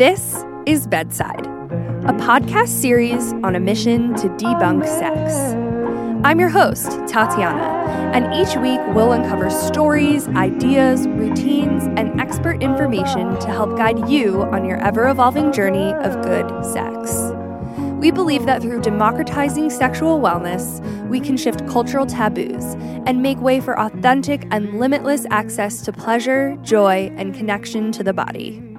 This is Bedside, a podcast series on a mission to debunk sex. I'm your host, Tatiana, and each week we'll uncover stories, ideas, routines, and expert information to help guide you on your ever evolving journey of good sex. We believe that through democratizing sexual wellness, we can shift cultural taboos and make way for authentic and limitless access to pleasure, joy, and connection to the body.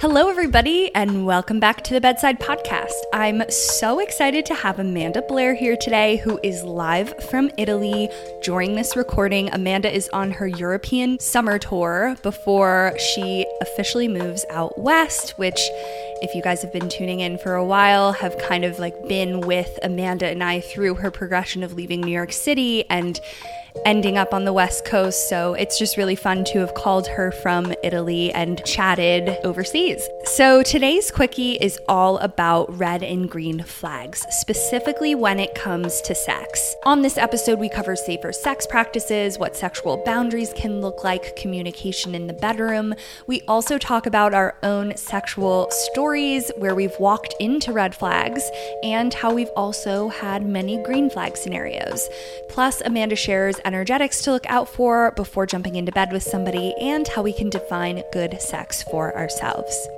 Hello, everybody, and welcome back to the Bedside Podcast. I'm so excited to have Amanda Blair here today, who is live from Italy during this recording. Amanda is on her European summer tour before she officially moves out west, which, if you guys have been tuning in for a while, have kind of like been with Amanda and I through her progression of leaving New York City and ending up on the West Coast. So it's just really fun to have called her from Italy and chatted overseas. So today's quickie is all about red and green flags, specifically when it comes to sex. On this episode, we cover safer sex practices, what sexual boundaries can look like, communication in the bedroom. We also talk about our own sexual stories where we've walked into red flags and how we've also had many green flag scenarios. Plus, Amanda shares energetics to look out for before jumping into bed with somebody, and how we can define good sex for ourselves.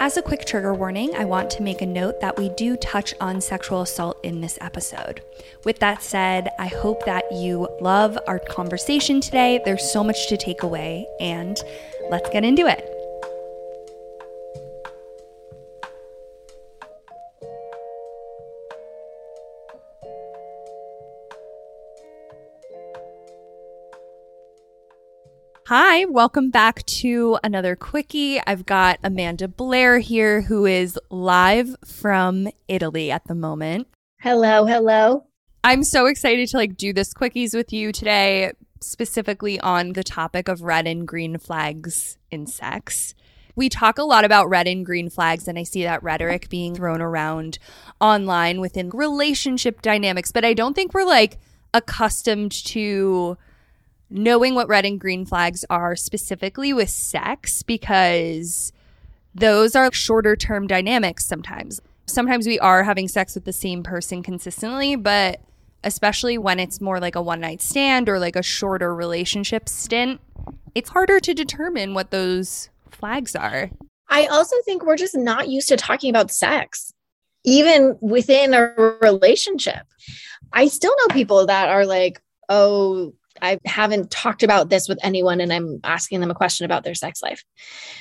As a quick trigger warning, I want to make a note that we do touch on sexual assault in this episode. With that said, I hope that you love our conversation today. There's so much to take away, and let's get into it. Hi, welcome back to another quickie. I've got Amanda Blair here who is live from Italy at the moment. Hello, hello. I'm so excited to like do this quickies with you today, specifically on the topic of red and green flags in sex. We talk a lot about red and green flags, and I see that rhetoric being thrown around online within relationship dynamics, but I don't think we're like accustomed to knowing what red and green flags are specifically with sex because those are shorter term dynamics sometimes. Sometimes we are having sex with the same person consistently, but especially when it's more like a one night stand or like a shorter relationship stint, it's harder to determine what those flags are. I also think we're just not used to talking about sex, even within a relationship. I still know people that are like, oh, I haven't talked about this with anyone and I'm asking them a question about their sex life.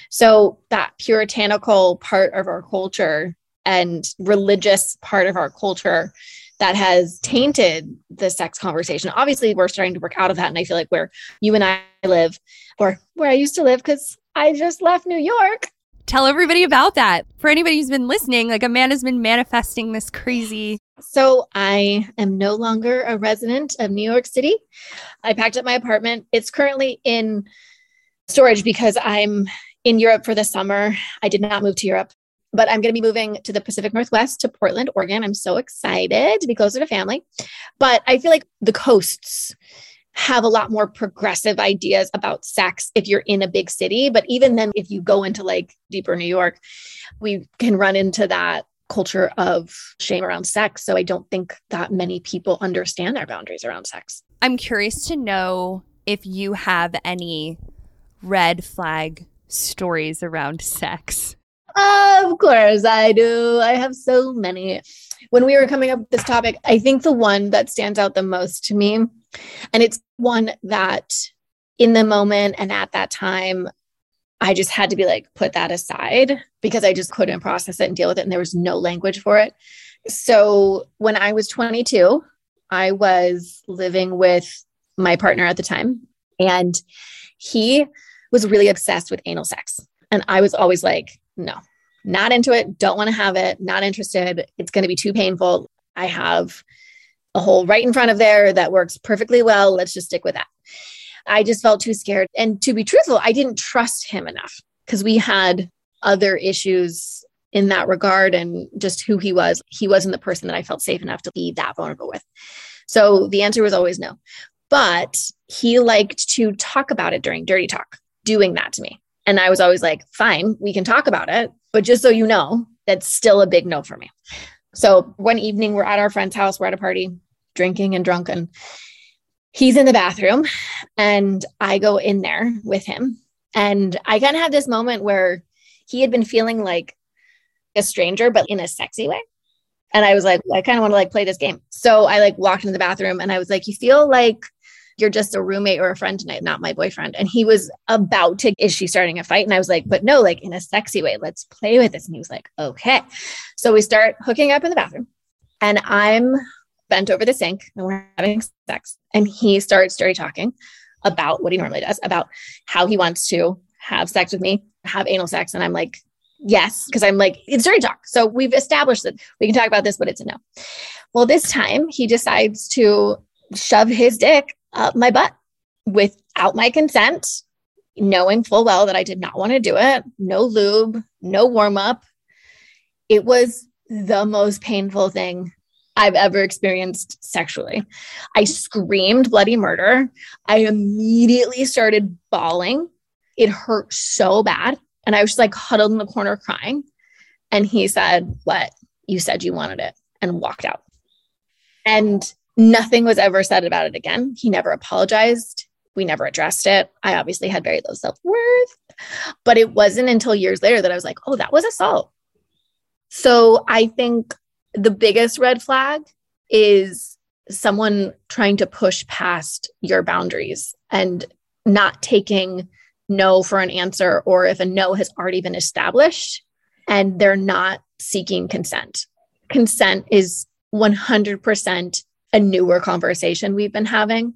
So that puritanical part of our culture and religious part of our culture that has tainted the sex conversation. Obviously, we're starting to work out of that. And I feel like where you and I live, or where I used to live, because I just left New York, tell everybody about that. For anybody who's been listening, like Amanda's been manifesting this crazy. So I am no longer a resident of New York City. I packed up my apartment. It's currently in storage because I'm in Europe for the summer. I did not move to Europe, but I'm going to be moving to the Pacific Northwest to Portland, Oregon. I'm so excited to be closer to family. But I feel like the coasts have a lot more progressive ideas about sex if you're in a big city. But even then, if you go into like deeper New York, we can run into that culture of shame around sex. So I don't think that many people understand their boundaries around sex. I'm curious to know if you have any red flag stories around sex. Of course, I do. I have so many. When we were coming up with this topic, I think the one that stands out the most to me and it's one that in the moment and at that time, I just had to be like, put that aside because I just couldn't process it and deal with it. And there was no language for it. So when I was 22, I was living with my partner at the time, and he was really obsessed with anal sex. And I was always like, no, not into it, don't want to have it, not interested. It's going to be too painful. I have a hole right in front of there that works perfectly well. Let's just stick with that. I just felt too scared. And to be truthful, I didn't trust him enough because we had other issues in that regard and just who he was, he wasn't the person that I felt safe enough to be that vulnerable with. So the answer was always no. But he liked to talk about it during dirty talk, doing that to me. And I was always like, fine, we can talk about it. But just so you know, that's still a big no for me. So one evening, we're at our friend's house, we're at a party, drinking and drunken. He's in the bathroom, and I go in there with him. And I kind of had this moment where he had been feeling like a stranger, but in a sexy way. And I was like, I kind of want to like play this game. So I like walked into the bathroom and I was like, you feel like you're just a roommate or a friend tonight, not my boyfriend. And he was about to, is she starting a fight? And I was like, but no, like in a sexy way, let's play with this. And he was like, okay. So we start hooking up in the bathroom and I'm bent over the sink and we're having sex. And he starts dirty talking about what he normally does, about how he wants to have sex with me, have anal sex. And I'm like, yes, because I'm like, it's dirty talk. So we've established that we can talk about this, but it's a no. Well, this time he decides to shove his dick up my butt without my consent, knowing full well that I did not want to do it. No lube, no warm up. It was the most painful thing I've ever experienced sexually. I screamed bloody murder. I immediately started bawling. It hurt so bad. And I was just like huddled in the corner crying. And he said, What? You said you wanted it and walked out. And nothing was ever said about it again. He never apologized. We never addressed it. I obviously had very low self worth, but it wasn't until years later that I was like, oh, that was assault. So I think the biggest red flag is someone trying to push past your boundaries and not taking no for an answer, or if a no has already been established and they're not seeking consent. Consent is 100% a newer conversation we've been having.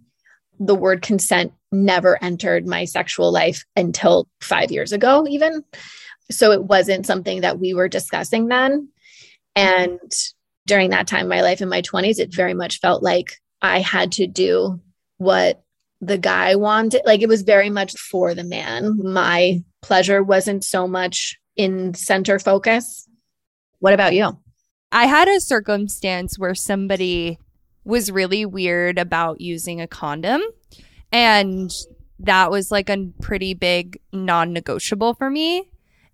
The word consent never entered my sexual life until five years ago, even. So it wasn't something that we were discussing then. And during that time in my life in my 20s, it very much felt like I had to do what the guy wanted. Like it was very much for the man. My pleasure wasn't so much in center focus. What about you? I had a circumstance where somebody was really weird about using a condom. And that was like a pretty big non negotiable for me.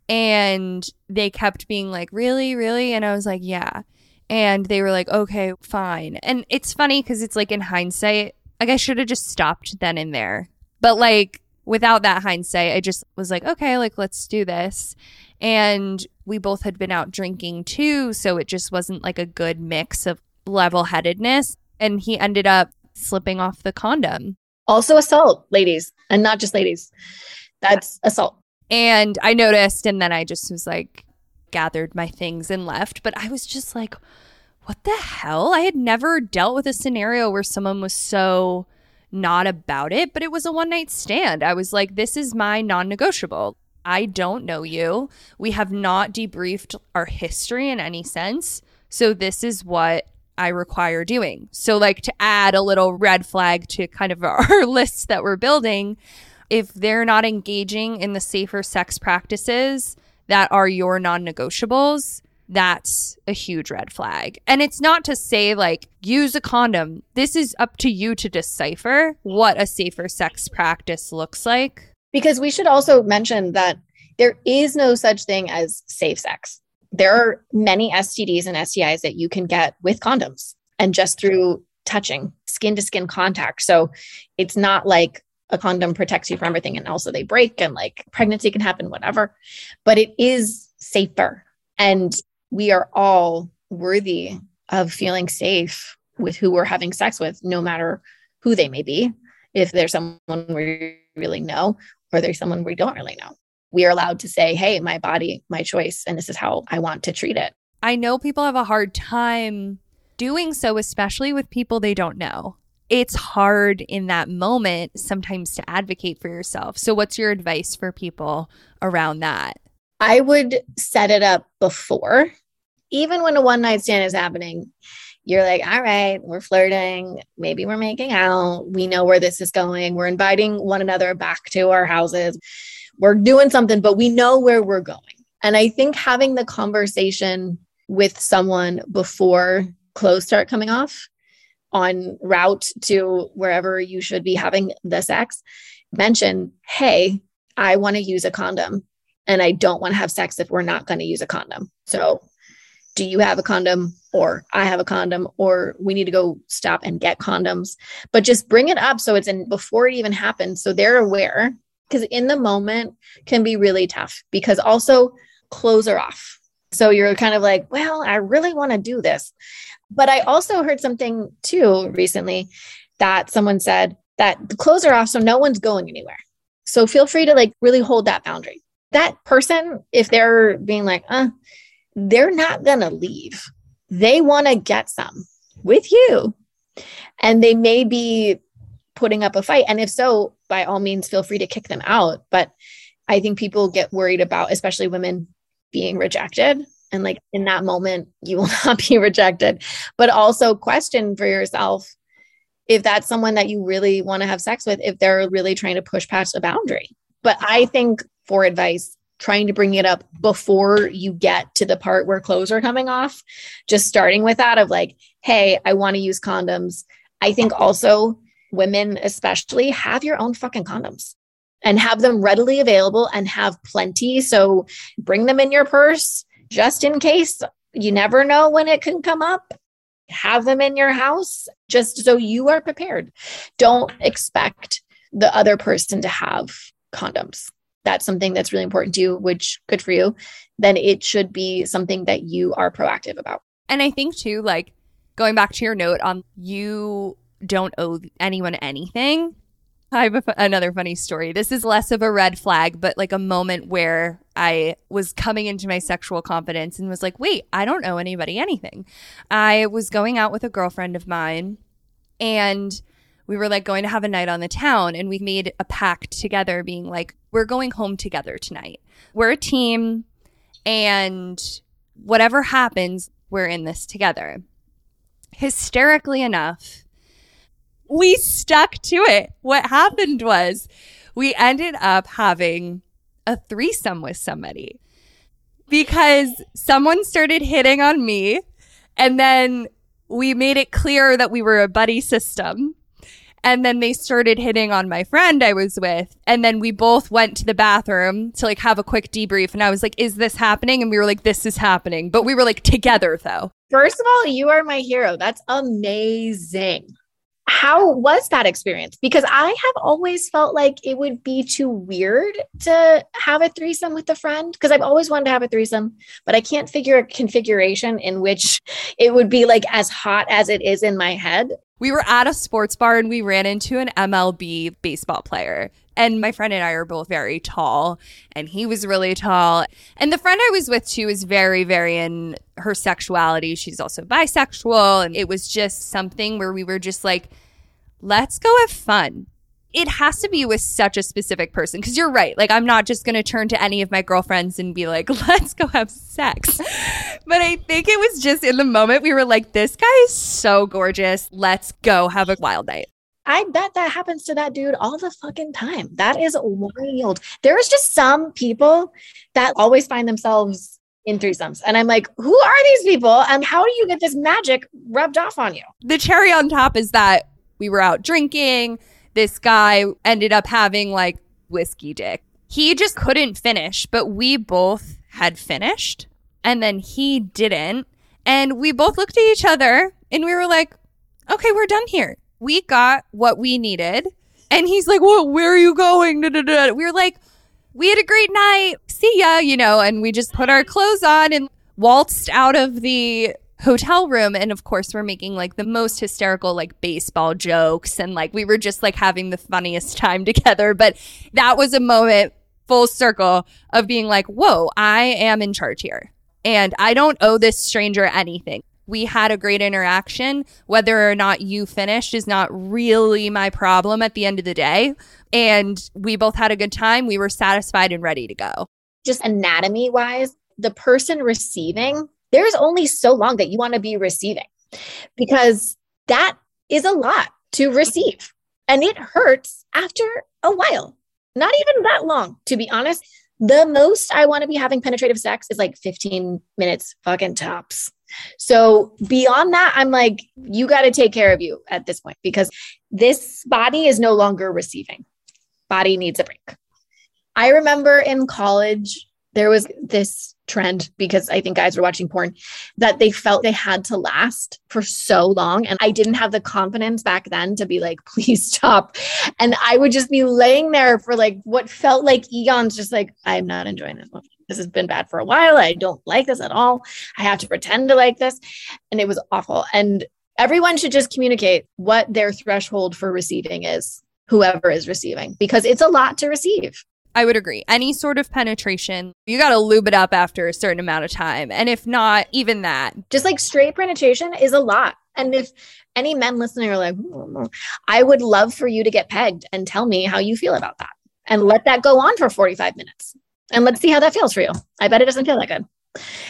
And they kept being like, really, really? And I was like, yeah. And they were like, okay, fine. And it's funny because it's like in hindsight, like I should have just stopped then and there. But like without that hindsight, I just was like, okay, like let's do this. And we both had been out drinking too. So it just wasn't like a good mix of level headedness. And he ended up slipping off the condom. Also, assault, ladies, and not just ladies. That's assault. And I noticed, and then I just was like, gathered my things and left. But I was just like, what the hell? I had never dealt with a scenario where someone was so not about it, but it was a one night stand. I was like, this is my non negotiable. I don't know you. We have not debriefed our history in any sense. So this is what I require doing. So, like to add a little red flag to kind of our lists that we're building, if they're not engaging in the safer sex practices that are your non negotiables, that's a huge red flag. And it's not to say like use a condom. This is up to you to decipher what a safer sex practice looks like. Because we should also mention that there is no such thing as safe sex there are many STDs and STIs that you can get with condoms and just through touching, skin to skin contact. So it's not like a condom protects you from everything and also they break and like pregnancy can happen, whatever. But it is safer. And we are all worthy of feeling safe with who we're having sex with, no matter who they may be. If there's someone we really know, or there's someone we don't really know we are allowed to say, hey, my body, my choice, and this is how I want to treat it. I know people have a hard time doing so, especially with people they don't know. It's hard in that moment sometimes to advocate for yourself. So, what's your advice for people around that? I would set it up before, even when a one night stand is happening. You're like, all right, we're flirting. Maybe we're making out. We know where this is going. We're inviting one another back to our houses we're doing something, but we know where we're going. And I think having the conversation with someone before clothes start coming off on route to wherever you should be having the sex, mention, hey, I want to use a condom and I don't want to have sex if we're not going to use a condom. So, do you have a condom or I have a condom or we need to go stop and get condoms? But just bring it up so it's in before it even happens so they're aware because in the moment can be really tough because also clothes are off. So you're kind of like, well, I really want to do this. But I also heard something too recently that someone said that the clothes are off, so no one's going anywhere. So feel free to like really hold that boundary. That person, if they're being like, uh, they're not going to leave. They want to get some with you. And they may be putting up a fight. And if so, by all means, feel free to kick them out. But I think people get worried about, especially women, being rejected. And like in that moment, you will not be rejected. But also question for yourself if that's someone that you really want to have sex with, if they're really trying to push past a boundary. But I think for advice, trying to bring it up before you get to the part where clothes are coming off, just starting with that of like, hey, I want to use condoms. I think also women, especially, have your own fucking condoms and have them readily available and have plenty. So bring them in your purse just in case. You never know when it can come up. Have them in your house just so you are prepared. Don't expect the other person to have condoms. That's something that's really important to you, which good for you. Then it should be something that you are proactive about. And I think too, like going back to your note on you don't owe anyone anything. I have another funny story. This is less of a red flag, but like a moment where I was coming into my sexual confidence and was like, wait, I don't owe anybody anything. I was going out with a girlfriend of mine and we were like going to have a night on the town and we made a pact together being like, we're going home together tonight. We're a team and whatever happens, we're in this together. Hysterically enough, we stuck to it. What happened was we ended up having a threesome with somebody because someone started hitting on me and then we made it clear that we were a buddy system. And then they started hitting on my friend I was with. And then we both went to the bathroom to like have a quick debrief. And I was like, is this happening? And we were like, this is happening. But we were like together though. First of all, you are my hero. That's amazing how was that experience? Because I have always felt like it would be too weird to have a threesome with a friend because I've always wanted to have a threesome, but I can't figure a configuration in which it would be like as hot as it is in my head. We were at a sports bar and we ran into an MLB baseball player. And my friend and I are both very tall, and he was really tall. And the friend I was with too is very, very in her sexuality. She's also bisexual. And it was just something where we were just like, let's go have fun. It has to be with such a specific person because you're right. Like, I'm not just going to turn to any of my girlfriends and be like, let's go have sex. but I think it was just in the moment we were like, this guy is so gorgeous. Let's go have a wild night. I bet that happens to that dude all the fucking time. That is wild. There's just some people that always find themselves in threesomes. And I'm like, who are these people? And how do you get this magic rubbed off on you? The cherry on top is that we were out drinking. This guy ended up having like whiskey dick. He just couldn't finish, but we both had finished and then he didn't. And we both looked at each other and we were like, okay, we're done here we got what we needed. And he's like, well, where are you going? Da, da, da. We were like, we had a great night. See ya, you know, and we just put our clothes on and waltzed out of the hotel room. And of course, we're making like the most hysterical, like baseball jokes. And like we were just like having the funniest time together. But that was a moment full circle of being like, whoa, I am in charge here. And I don't owe this stranger anything we had a great interaction. Whether or not you finished is not really my problem at the end of the day. And we both had a good time. We were satisfied and ready to go. Just anatomy wise, the person receiving, there's only so long that you want to be receiving because that is a lot to receive. And it hurts after a while, not even that long, to be honest. The most I want to be having penetrative sex is like 15 minutes fucking tops. So beyond that, I'm like, you got to take care of you at this point because this body is no longer receiving. Body needs a break. I remember in college, there was this trend because I think guys were watching porn that they felt they had to last for so long. And I didn't have the confidence back then to be like, please stop. And I would just be laying there for like what felt like eons, just like, I'm not enjoying this. This has been bad for a while. I don't like this at all. I have to pretend to like this. And it was awful. And everyone should just communicate what their threshold for receiving is, whoever is receiving, because it's a lot to receive. I would agree. Any sort of penetration, you got to lube it up after a certain amount of time. And if not, even that. Just like straight penetration is a lot. And if any men listening are like, hmm, I would love for you to get pegged and tell me how you feel about that and let that go on for 45 minutes. And let's see how that feels for you. I bet it doesn't feel that good.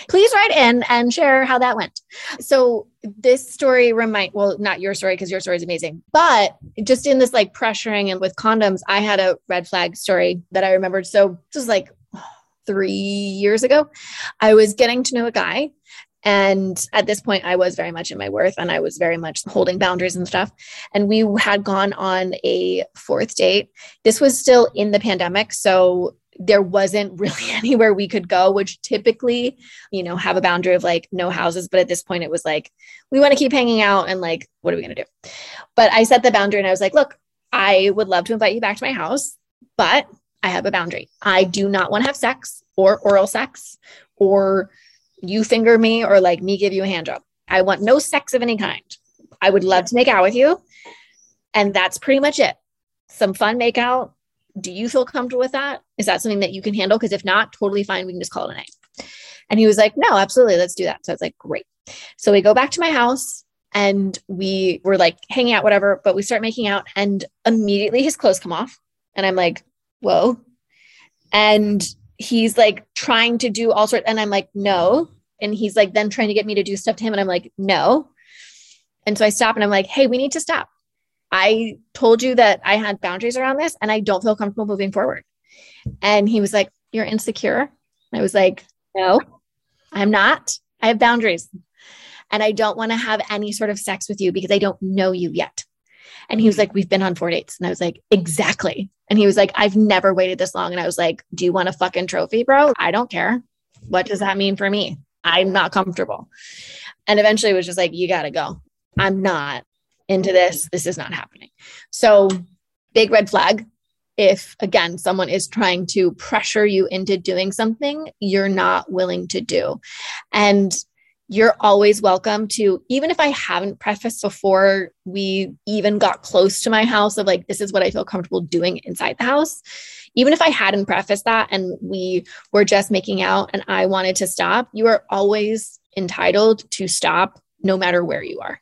Please write in and share how that went. So this story remind well, not your story because your story is amazing, but just in this like pressuring and with condoms, I had a red flag story that I remembered. So this was like three years ago. I was getting to know a guy and at this point, I was very much in my worth and I was very much holding boundaries and stuff. And we had gone on a fourth date. This was still in the pandemic. So there wasn't really anywhere we could go, which typically, you know, have a boundary of like no houses. But at this point, it was like, we want to keep hanging out and like, what are we going to do? But I set the boundary and I was like, look, I would love to invite you back to my house, but I have a boundary. I do not want to have sex or oral sex or you finger me or like me give you a hand job. I want no sex of any kind. I would love to make out with you. And that's pretty much it. Some fun make out, do you feel comfortable with that? Is that something that you can handle? Because if not, totally fine. We can just call it a night. And he was like, no, absolutely. Let's do that. So I was like, great. So we go back to my house and we were like hanging out, whatever, but we start making out and immediately his clothes come off. And I'm like, whoa. And he's like trying to do all sorts. And I'm like, no. And he's like then trying to get me to do stuff to him. And I'm like, no. And so I stop and I'm like, hey, we need to stop. I told you that I had boundaries around this and I don't feel comfortable moving forward. And he was like, You're insecure. I was like, No, I'm not. I have boundaries and I don't want to have any sort of sex with you because I don't know you yet. And he was like, We've been on four dates. And I was like, Exactly. And he was like, I've never waited this long. And I was like, Do you want a fucking trophy, bro? I don't care. What does that mean for me? I'm not comfortable. And eventually it was just like, You got to go. I'm not into mm-hmm. this. This is not happening. So, big red flag. If again, someone is trying to pressure you into doing something you're not willing to do. And you're always welcome to, even if I haven't prefaced before we even got close to my house of like, this is what I feel comfortable doing inside the house. Even if I hadn't prefaced that and we were just making out and I wanted to stop, you are always entitled to stop no matter where you are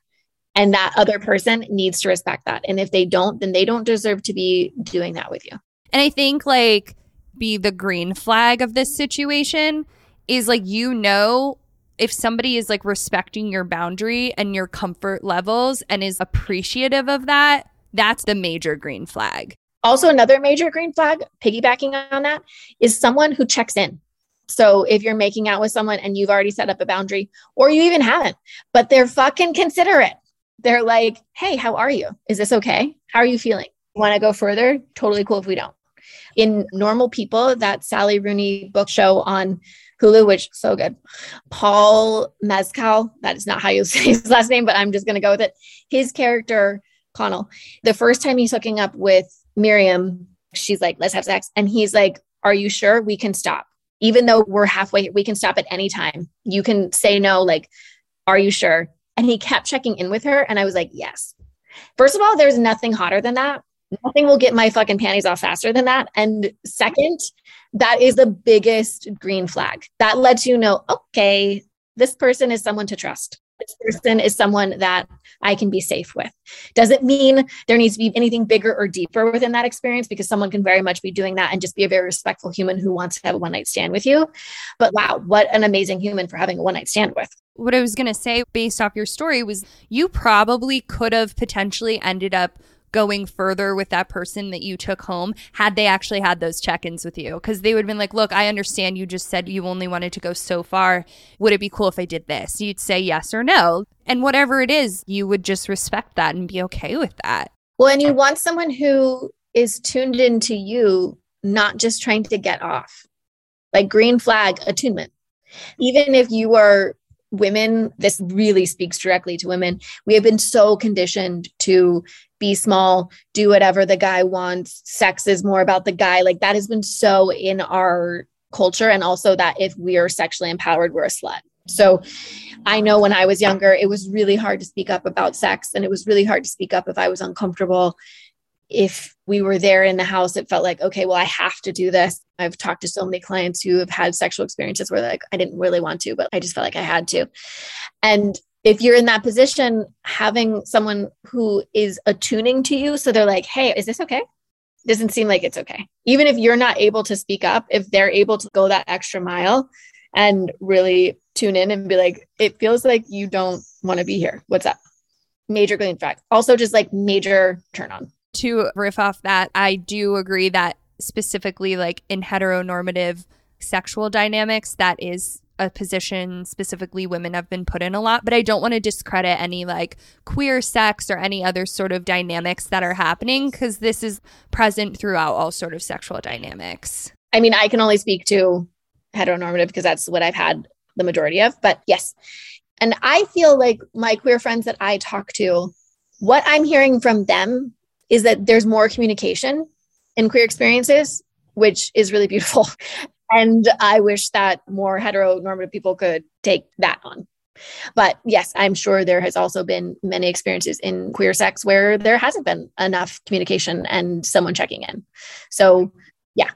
and that other person needs to respect that. And if they don't then they don't deserve to be doing that with you. And i think like be the green flag of this situation is like you know if somebody is like respecting your boundary and your comfort levels and is appreciative of that that's the major green flag. Also another major green flag piggybacking on that is someone who checks in. So if you're making out with someone and you've already set up a boundary or you even haven't but they're fucking considerate they're like, hey, how are you? Is this okay? How are you feeling? Want to go further? Totally cool if we don't. In Normal People, that Sally Rooney book show on Hulu, which so good. Paul Mezcal, that is not how you say his last name, but I'm just going to go with it. His character, Connell, the first time he's hooking up with Miriam, she's like, let's have sex. And he's like, are you sure we can stop? Even though we're halfway, we can stop at any time. You can say no, like, are you sure? And he kept checking in with her. And I was like, yes. First of all, there's nothing hotter than that. Nothing will get my fucking panties off faster than that. And second, that is the biggest green flag. That lets you know, okay, this person is someone to trust. This person is someone that I can be safe with. Does it mean there needs to be anything bigger or deeper within that experience because someone can very much be doing that and just be a very respectful human who wants to have a one night stand with you. But wow, what an amazing human for having a one night stand with what I was going to say based off your story was you probably could have potentially ended up going further with that person that you took home had they actually had those check-ins with you? Because they would have been like look i understand you just said you only wanted to go so far. Would it be cool if i did this? You'd say yes or no. And whatever it is you would just respect that and be okay with that. Well and you want someone who is tuned into you not just trying to get off. Like green flag attunement. Even if you are women, this really speaks directly to women. We have been so conditioned to be small, do whatever the guy wants. Sex is more about the guy. Like that has been so in our culture. And also that if we are sexually empowered, we're a slut. So I know when I was younger, it was really hard to speak up about sex and it was really hard to speak up if I was uncomfortable if we were there in the house, it felt like, okay, well, I have to do this. I've talked to so many clients who have had sexual experiences where like, I didn't really want to, but I just felt like I had to. And if you're in that position, having someone who is attuning to you, so they're like, hey, is this okay? Doesn't seem like it's okay. Even if you're not able to speak up, if they're able to go that extra mile and really tune in and be like, it feels like you don't want to be here. What's up? Major green flag. Also, just like major turn on to riff off that, I do agree that specifically, like in heteronormative sexual dynamics, that is a position specifically women have been put in a lot, but I don't want to discredit any like queer sex or any other sort of dynamics that are happening because this is present throughout all sort of sexual dynamics. I mean, I can only speak to heteronormative because that's what I've had the majority of, but yes. And I feel like my queer friends that I talk to, what I'm hearing from them is that there's more communication in queer experiences, which is really beautiful. And I wish that more heteronormative people could take that on. But yes, I'm sure there has also been many experiences in queer sex where there hasn't been enough communication and someone checking in. So, yeah,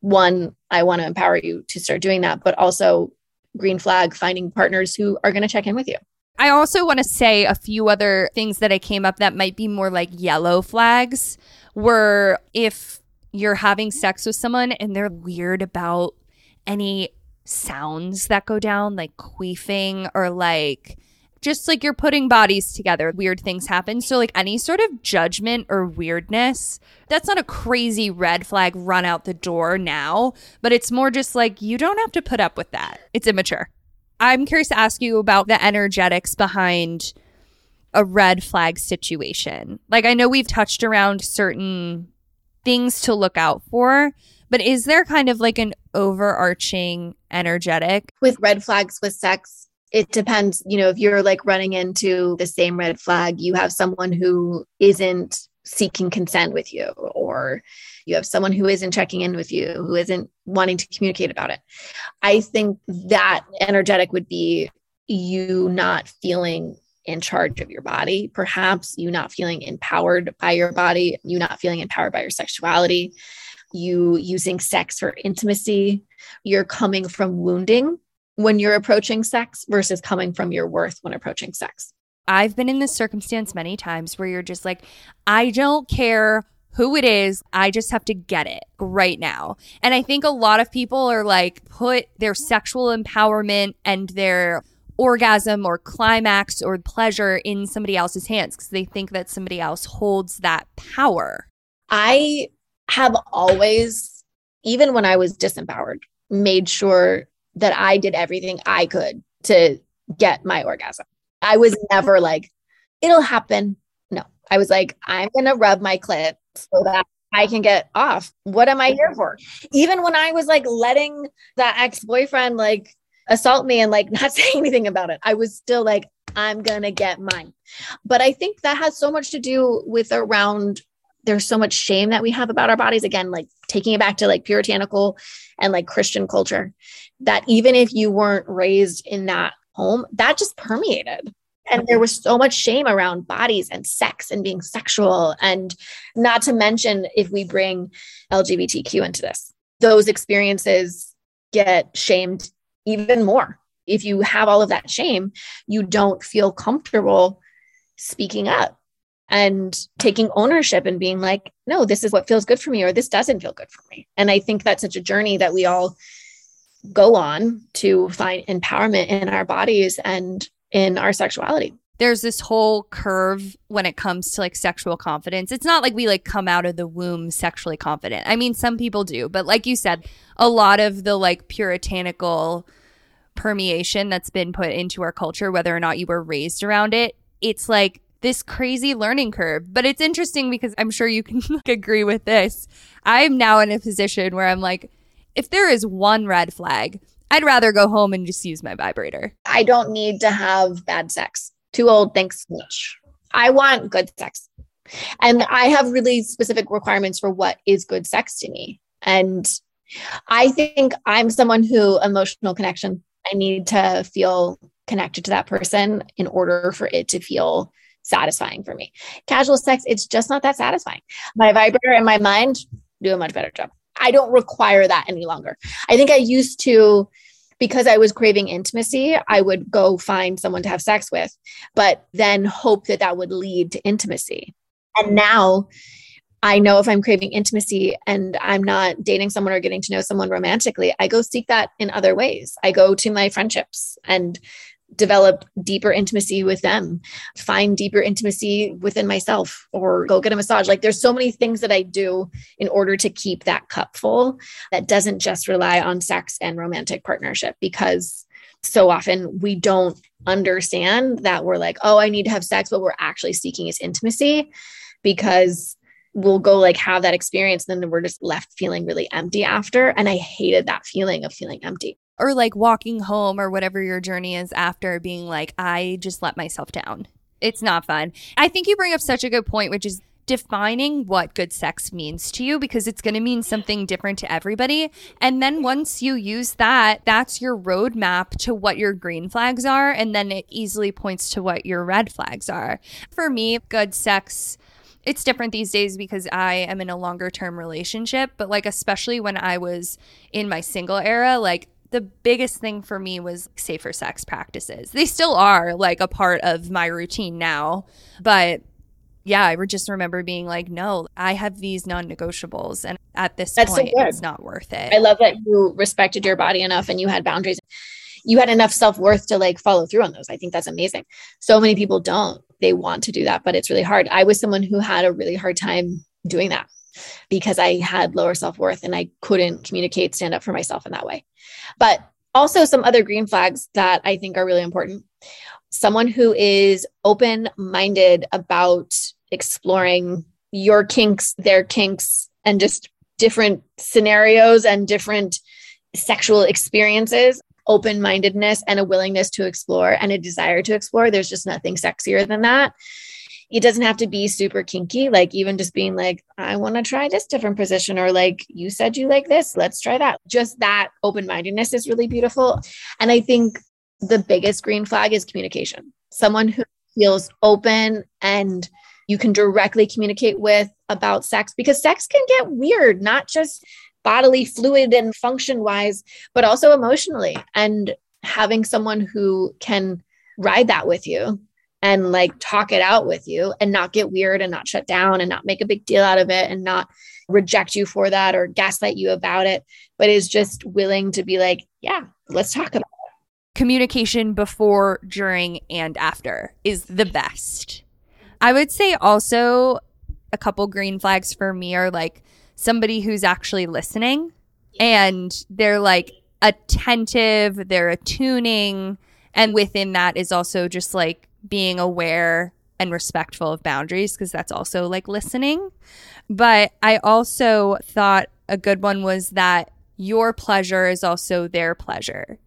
one, I want to empower you to start doing that, but also green flag finding partners who are going to check in with you. I also want to say a few other things that I came up that might be more like yellow flags were if you're having sex with someone and they're weird about any sounds that go down, like queefing or like just like you're putting bodies together, weird things happen. So, like any sort of judgment or weirdness, that's not a crazy red flag run out the door now, but it's more just like you don't have to put up with that. It's immature. I'm curious to ask you about the energetics behind a red flag situation. Like, I know we've touched around certain things to look out for, but is there kind of like an overarching energetic? With red flags with sex, it depends. You know, if you're like running into the same red flag, you have someone who isn't seeking consent with you, or you have someone who isn't checking in with you, who isn't wanting to communicate about it. I think that energetic would be you not feeling in charge of your body, perhaps you not feeling empowered by your body, you not feeling empowered by your sexuality, you using sex for intimacy, you're coming from wounding when you're approaching sex versus coming from your worth when approaching sex. I've been in this circumstance many times where you're just like, I don't care who it is. I just have to get it right now. And I think a lot of people are like, put their sexual empowerment and their orgasm or climax or pleasure in somebody else's hands because they think that somebody else holds that power. I have always, even when I was disempowered, made sure that I did everything I could to get my orgasm. I was never like, it'll happen. No, I was like, I'm going to rub my clit so that I can get off. What am I here for? Even when I was like letting that ex boyfriend like assault me and like not saying anything about it, I was still like, I'm going to get mine. But I think that has so much to do with around there's so much shame that we have about our bodies. Again, like taking it back to like puritanical and like Christian culture, that even if you weren't raised in that home, that just permeated. And there was so much shame around bodies and sex and being sexual. And not to mention if we bring lgbtq into this those experiences get shamed even more. If you have all of that shame you don't feel comfortable speaking up and taking ownership and being like no this is what feels good for me or this doesn't feel good for me. And i think that's such a journey that we all go on to find empowerment in our bodies and in our sexuality. there's this whole curve when it comes to like sexual confidence. It's not like we like come out of the womb sexually confident. I mean, some people do, but like you said, a lot of the like puritanical permeation that's been put into our culture, whether or not you were raised around it, it's like this crazy learning curve. But it's interesting because I'm sure you can like, agree with this. I'm now in a position where I'm like, if there is one red flag, I'd rather go home and just use my vibrator. I don't need to have bad sex. Too old, thanks much. I want good sex. And I have really specific requirements for what is good sex to me. And I think I'm someone who emotional connection, I need to feel connected to that person in order for it to feel satisfying for me. Casual sex, it's just not that satisfying. My vibrator and my mind do a much better job. I don't require that any longer. I think I used to because I was craving intimacy, I would go find someone to have sex with, but then hope that that would lead to intimacy. And now I know if I'm craving intimacy and I'm not dating someone or getting to know someone romantically, I go seek that in other ways. I go to my friendships and develop deeper intimacy with them, find deeper intimacy within myself, or go get a massage. Like there's so many things that I do in order to keep that cup full that doesn't just rely on sex and romantic partnership because so often we don't understand that we're like, oh, I need to have sex, but we're actually seeking is intimacy because we'll go like have that experience and then we're just left feeling really empty after and i hated that feeling of feeling empty or like walking home or whatever your journey is after being like, I just let myself down. It's not fun. I think you bring up such a good point, which is defining what good sex means to you because it's going to mean something different to everybody. And then once you use that, that's your roadmap to what your green flags are. And then it easily points to what your red flags are. For me, good sex it's different these days because I am in a longer term relationship, but like especially when I was in my single era, like the biggest thing for me was safer sex practices. They still are like a part of my routine now, but yeah, I just remember being like, no, I have these non negotiables. And at this That's point, so it's not worth it. I love that you respected your body enough and you had boundaries. You had enough self worth to like follow through on those. I think that's amazing. So many people don't. They want to do that, but it's really hard. I was someone who had a really hard time doing that because I had lower self worth and I couldn't communicate, stand up for myself in that way. But also, some other green flags that I think are really important. Someone who is open minded about exploring your kinks, their kinks, and just different scenarios and different sexual experiences open mindedness and a willingness to explore and a desire to explore. There's just nothing sexier than that it doesn't have to be super kinky like even just being like i want to try this different position or like you said you like this let's try that. Just that open-mindedness is really beautiful. And i think the biggest green flag is communication. Someone who feels open and you can directly communicate with about sex because sex can get weird not just bodily fluid and function wise but also emotionally and having someone who can ride that with you and like talk it out with you and not get weird and not shut down and not make a big deal out of it and not reject you for that or gaslight you about it, but is just willing to be like, yeah, let's talk about it. Communication before, during, and after is the best. I would say also a couple green flags for me are like somebody who's actually listening and they're like attentive, they're attuning. And within that is also just like being aware and respectful of boundaries because that's also like listening. But I also thought a good one was that your pleasure is also their pleasure.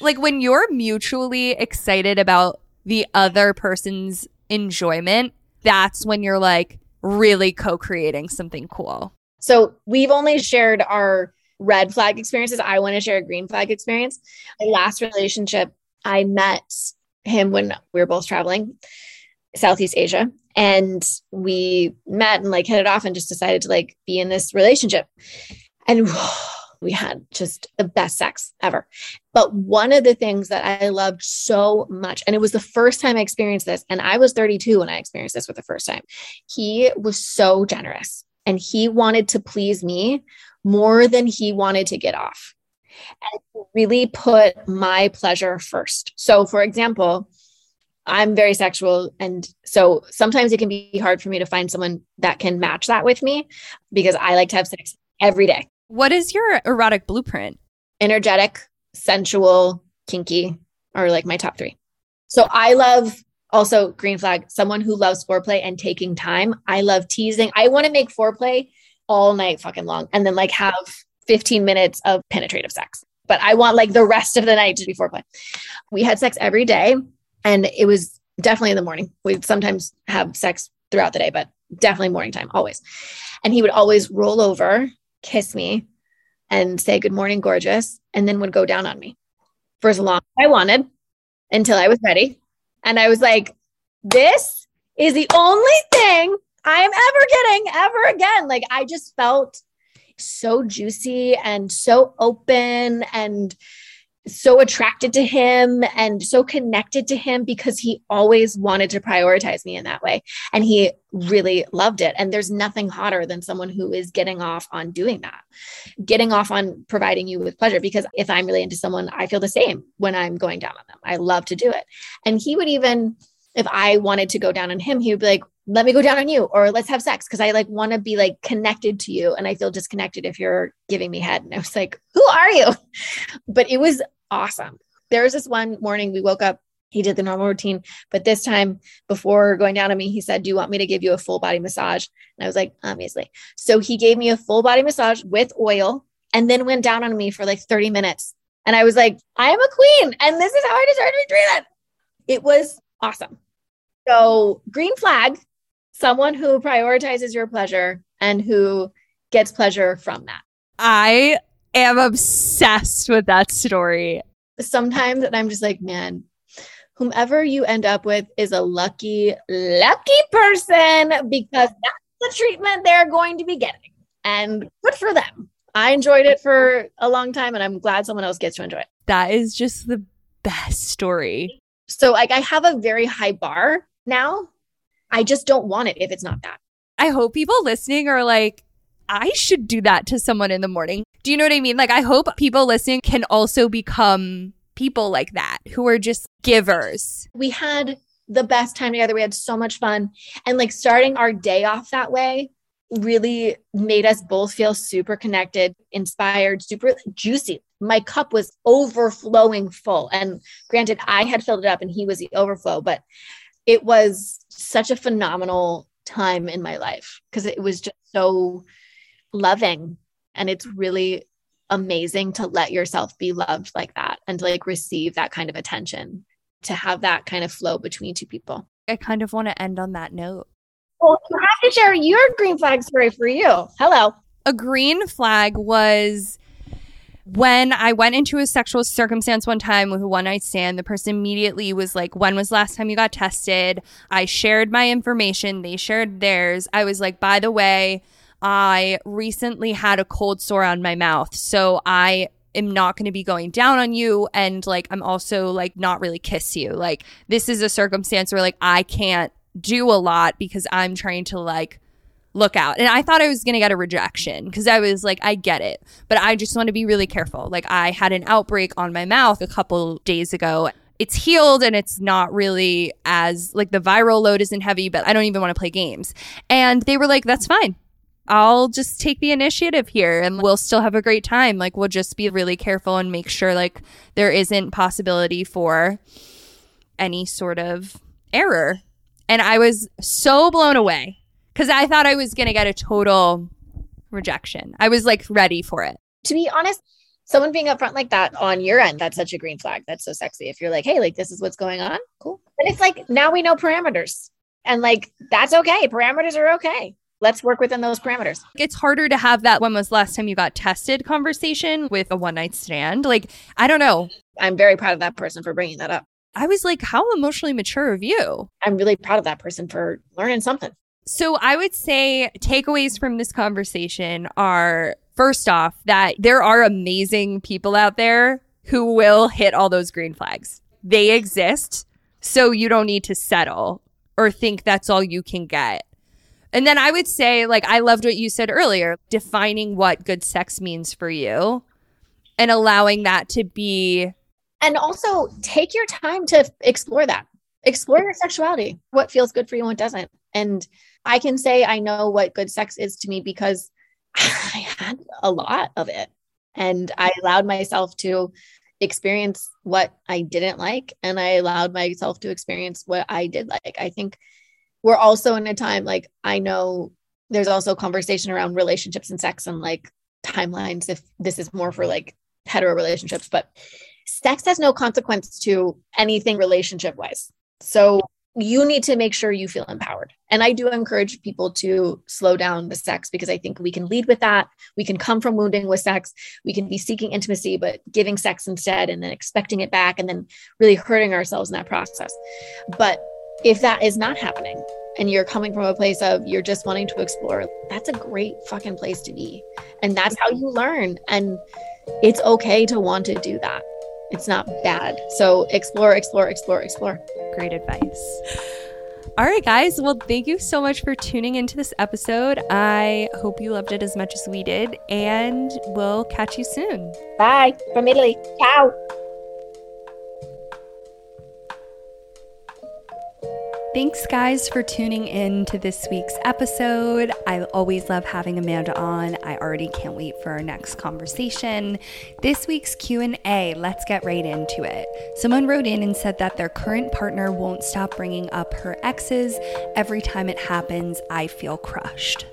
Like when you're mutually excited about the other person's enjoyment, that's when you're like really co creating something cool. So we've only shared our red flag experiences. I want to share a green flag experience. My last relationship, I met him when we were both traveling Southeast Asia. And we met and like hit it off and just decided to like be in this relationship. And we had just the best sex ever. But one of the things that I loved so much, and it was the first time I experienced this, and I was 32 when I experienced this for the first time, he was so generous and he wanted to please me more than he wanted to get off and really put my pleasure first. So, for example, I'm very sexual. And so sometimes it can be hard for me to find someone that can match that with me because I like to have sex every day. What is your erotic blueprint? Energetic, sensual, kinky are like my top three. So I love also green flag, someone who loves foreplay and taking time. I love teasing. I want to make foreplay all night fucking long and then like have 15 minutes of penetrative sex. But I want like the rest of the night to be foreplay. We had sex every day and it was definitely in the morning. We'd sometimes have sex throughout the day, but definitely morning time, always. And he would always roll over, kiss me, and say, Good morning, gorgeous, and then would go down on me for as long as I wanted until I was ready. And I was like, This is the only thing I'm ever getting ever again. Like, I just felt so juicy and so open and so attracted to him and so connected to him because he always wanted to prioritize me in that way. And he really loved it. And there's nothing hotter than someone who is getting off on doing that, getting off on providing you with pleasure. Because if I'm really into someone, I feel the same when I'm going down on them. I love to do it. And he would even, if I wanted to go down on him, he would be like, let me go down on you or let's have sex because I like want to be like connected to you and I feel disconnected if you're giving me head. And I was like, who are you? But it was awesome. There was this one morning we woke up, he did the normal routine, but this time before going down on me, he said, Do you want me to give you a full body massage? And I was like, Obviously. So he gave me a full body massage with oil and then went down on me for like 30 minutes. And I was like, I am a queen and this is how I deserve to be treated. It was awesome. So, green flag, someone who prioritizes your pleasure and who gets pleasure from that. I am obsessed with that story. Sometimes and I'm just like, man, whomever you end up with is a lucky, lucky person because that's the treatment they're going to be getting. And good for them. I enjoyed it for a long time and I'm glad someone else gets to enjoy it. That is just the best story. So, like, I have a very high bar now. I just don't want it if it's not that. I hope people listening are like, I should do that to someone in the morning. Do you know what I mean? Like, I hope people listening can also become people like that who are just givers. We had the best time together. We had so much fun. And like starting our day off that way really made us both feel super connected, inspired, super juicy. My cup was overflowing full. And granted, I had filled it up and he was the overflow, but it was such a phenomenal time in my life because it was just so loving and it's really amazing to let yourself be loved like that and to like receive that kind of attention to have that kind of flow between two people. I kind of want to end on that note. Well you have to share your green flag story for you. Hello. A green flag was when I went into a sexual circumstance one time with a one night stand, the person immediately was like, When was last time you got tested? I shared my information. They shared theirs. I was like, By the way, I recently had a cold sore on my mouth. So I am not going to be going down on you. And like, I'm also like not really kiss you. Like, this is a circumstance where like I can't do a lot because I'm trying to like look out. And I thought I was going to get a rejection because I was like, I get it. But I just want to be really careful. Like, I had an outbreak on my mouth a couple days ago. It's healed and it's not really as like the viral load isn't heavy, but I don't even want to play games. And they were like, that's fine. I'll just take the initiative here and we'll still have a great time. Like we'll just be really careful and make sure like there isn't possibility for any sort of error. And I was so blown away cuz I thought I was going to get a total rejection. I was like ready for it. To be honest, someone being upfront like that on your end, that's such a green flag. That's so sexy. If you're like, "Hey, like this is what's going on." Cool. But it's like now we know parameters. And like that's okay. Parameters are okay let's work within those parameters. It's harder to have that when was last time you got tested conversation with a one night stand. Like, I don't know. I'm very proud of that person for bringing that up. I was like, how emotionally mature of you? I'm really proud of that person for learning something. So I would say takeaways from this conversation are first off, that there are amazing people out there who will hit all those green flags. They exist. So you don't need to settle or think that's all you can get. And then I would say, like, I loved what you said earlier defining what good sex means for you and allowing that to be. And also take your time to explore that. explore your sexuality, what feels good for you and what doesn't. And I can say I know what good sex is to me because I had a lot of it. And I allowed myself to experience what I didn't like. And I allowed myself to experience what I did like. I think we're also in a time like I know there's also conversation around relationships and sex and like timelines if this is more for like hetero relationships, but sex has no consequence to anything relationship wise. So you need to make sure you feel empowered. And I do encourage people to slow down the sex because I think we can lead with that. We can come from wounding with sex. We can be seeking intimacy, but giving sex instead and then expecting it back and then really hurting ourselves in that process. But if that is not happening and you're coming from a place of you're just wanting to explore, that's a great fucking place to be. And that's how you learn. And it's okay to want to do that. It's not bad. So explore, explore, explore, explore. Great advice. All right, guys. Well, thank you so much for tuning into this episode. I hope you loved it as much as we did, and we'll catch you soon. Bye from Italy. Ciao. Thanks, guys, for tuning in to this week's episode. I always love having Amanda on. I already can't wait for our next conversation. This week's Q&A, let's get right into it. Someone wrote in and said that their current partner won't stop bringing up her exes. Every time it happens, I feel crushed.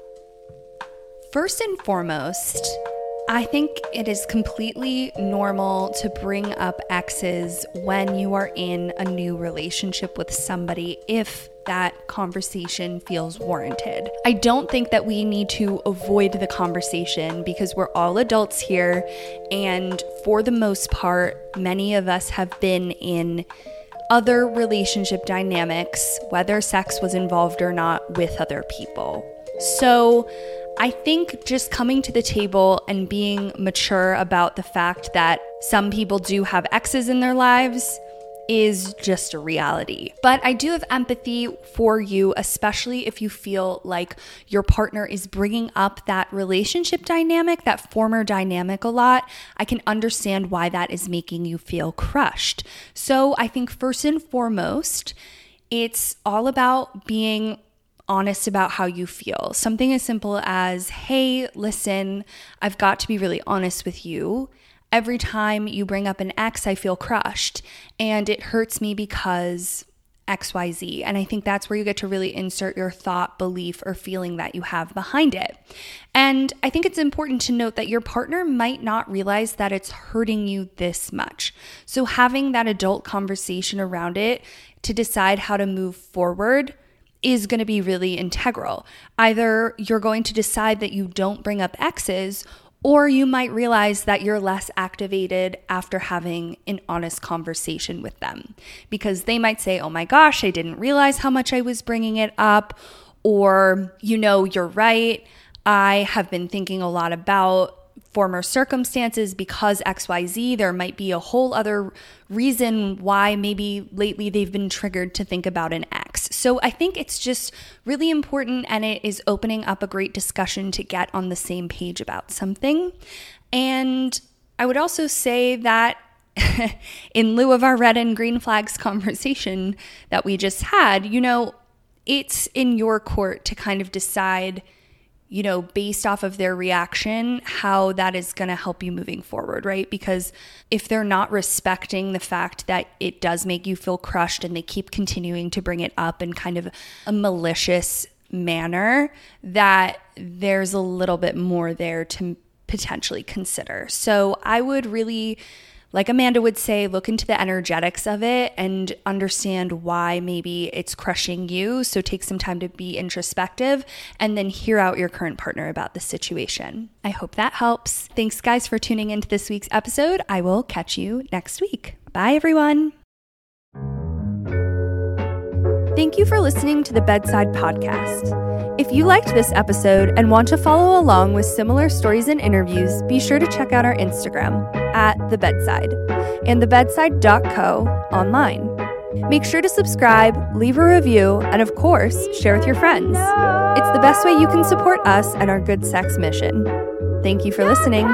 First and foremost, I think it is completely normal to bring up exes when you are in a new relationship with somebody if that conversation feels warranted. I don't think that we need to avoid the conversation because we're all adults here, and for the most part, many of us have been in other relationship dynamics, whether sex was involved or not, with other people. So, I think just coming to the table and being mature about the fact that some people do have exes in their lives is just a reality. But I do have empathy for you, especially if you feel like your partner is bringing up that relationship dynamic, that former dynamic a lot. I can understand why that is making you feel crushed. So I think first and foremost, it's all about being honest about how you feel. Something as simple as, hey, listen, I've got to be really honest with you. Every time you bring up an ex, I feel crushed and it hurts me because XYZ. And I think that's where you get to really insert your thought, belief, or feeling that you have behind it. And I think it's important to note that your partner might not realize that it's hurting you this much. So having that adult conversation around it to decide how to move forward is going to be really integral. Either you're going to decide that you don't bring up exes, or you might realize that you're less activated after having an honest conversation with them because they might say, Oh my gosh, I didn't realize how much I was bringing it up. Or, you know, you're right. I have been thinking a lot about former circumstances because XYZ, there might be a whole other reason why maybe lately they've been triggered to think about an ex. So I think it's just really important and it is opening up a great discussion to get on the same page about something. And I would also say that in lieu of our red and green flags conversation that we just had, you know, it's in your court to kind of decide you know, based off of their reaction, how that is going to help you moving forward, right? Because if they're not respecting the fact that it does make you feel crushed and they keep continuing to bring it up in kind of a malicious manner, that there's a little bit more there to potentially consider. So I would really like Amanda would say, look into the energetics of it and understand why maybe it's crushing you. So take some time to be introspective and then hear out your current partner about the situation. I hope that helps. Thanks, guys, for tuning into this week's episode. I will catch you next week. Bye, everyone. Thank you for listening to the Bedside Podcast. If you liked this episode and want to follow along with similar stories and interviews, be sure to check out our Instagram at The Bedside and thebedside.co online. Make sure to subscribe, leave a review, and of course, share with your friends. It's the best way you can support us and our good sex mission. Thank you for listening.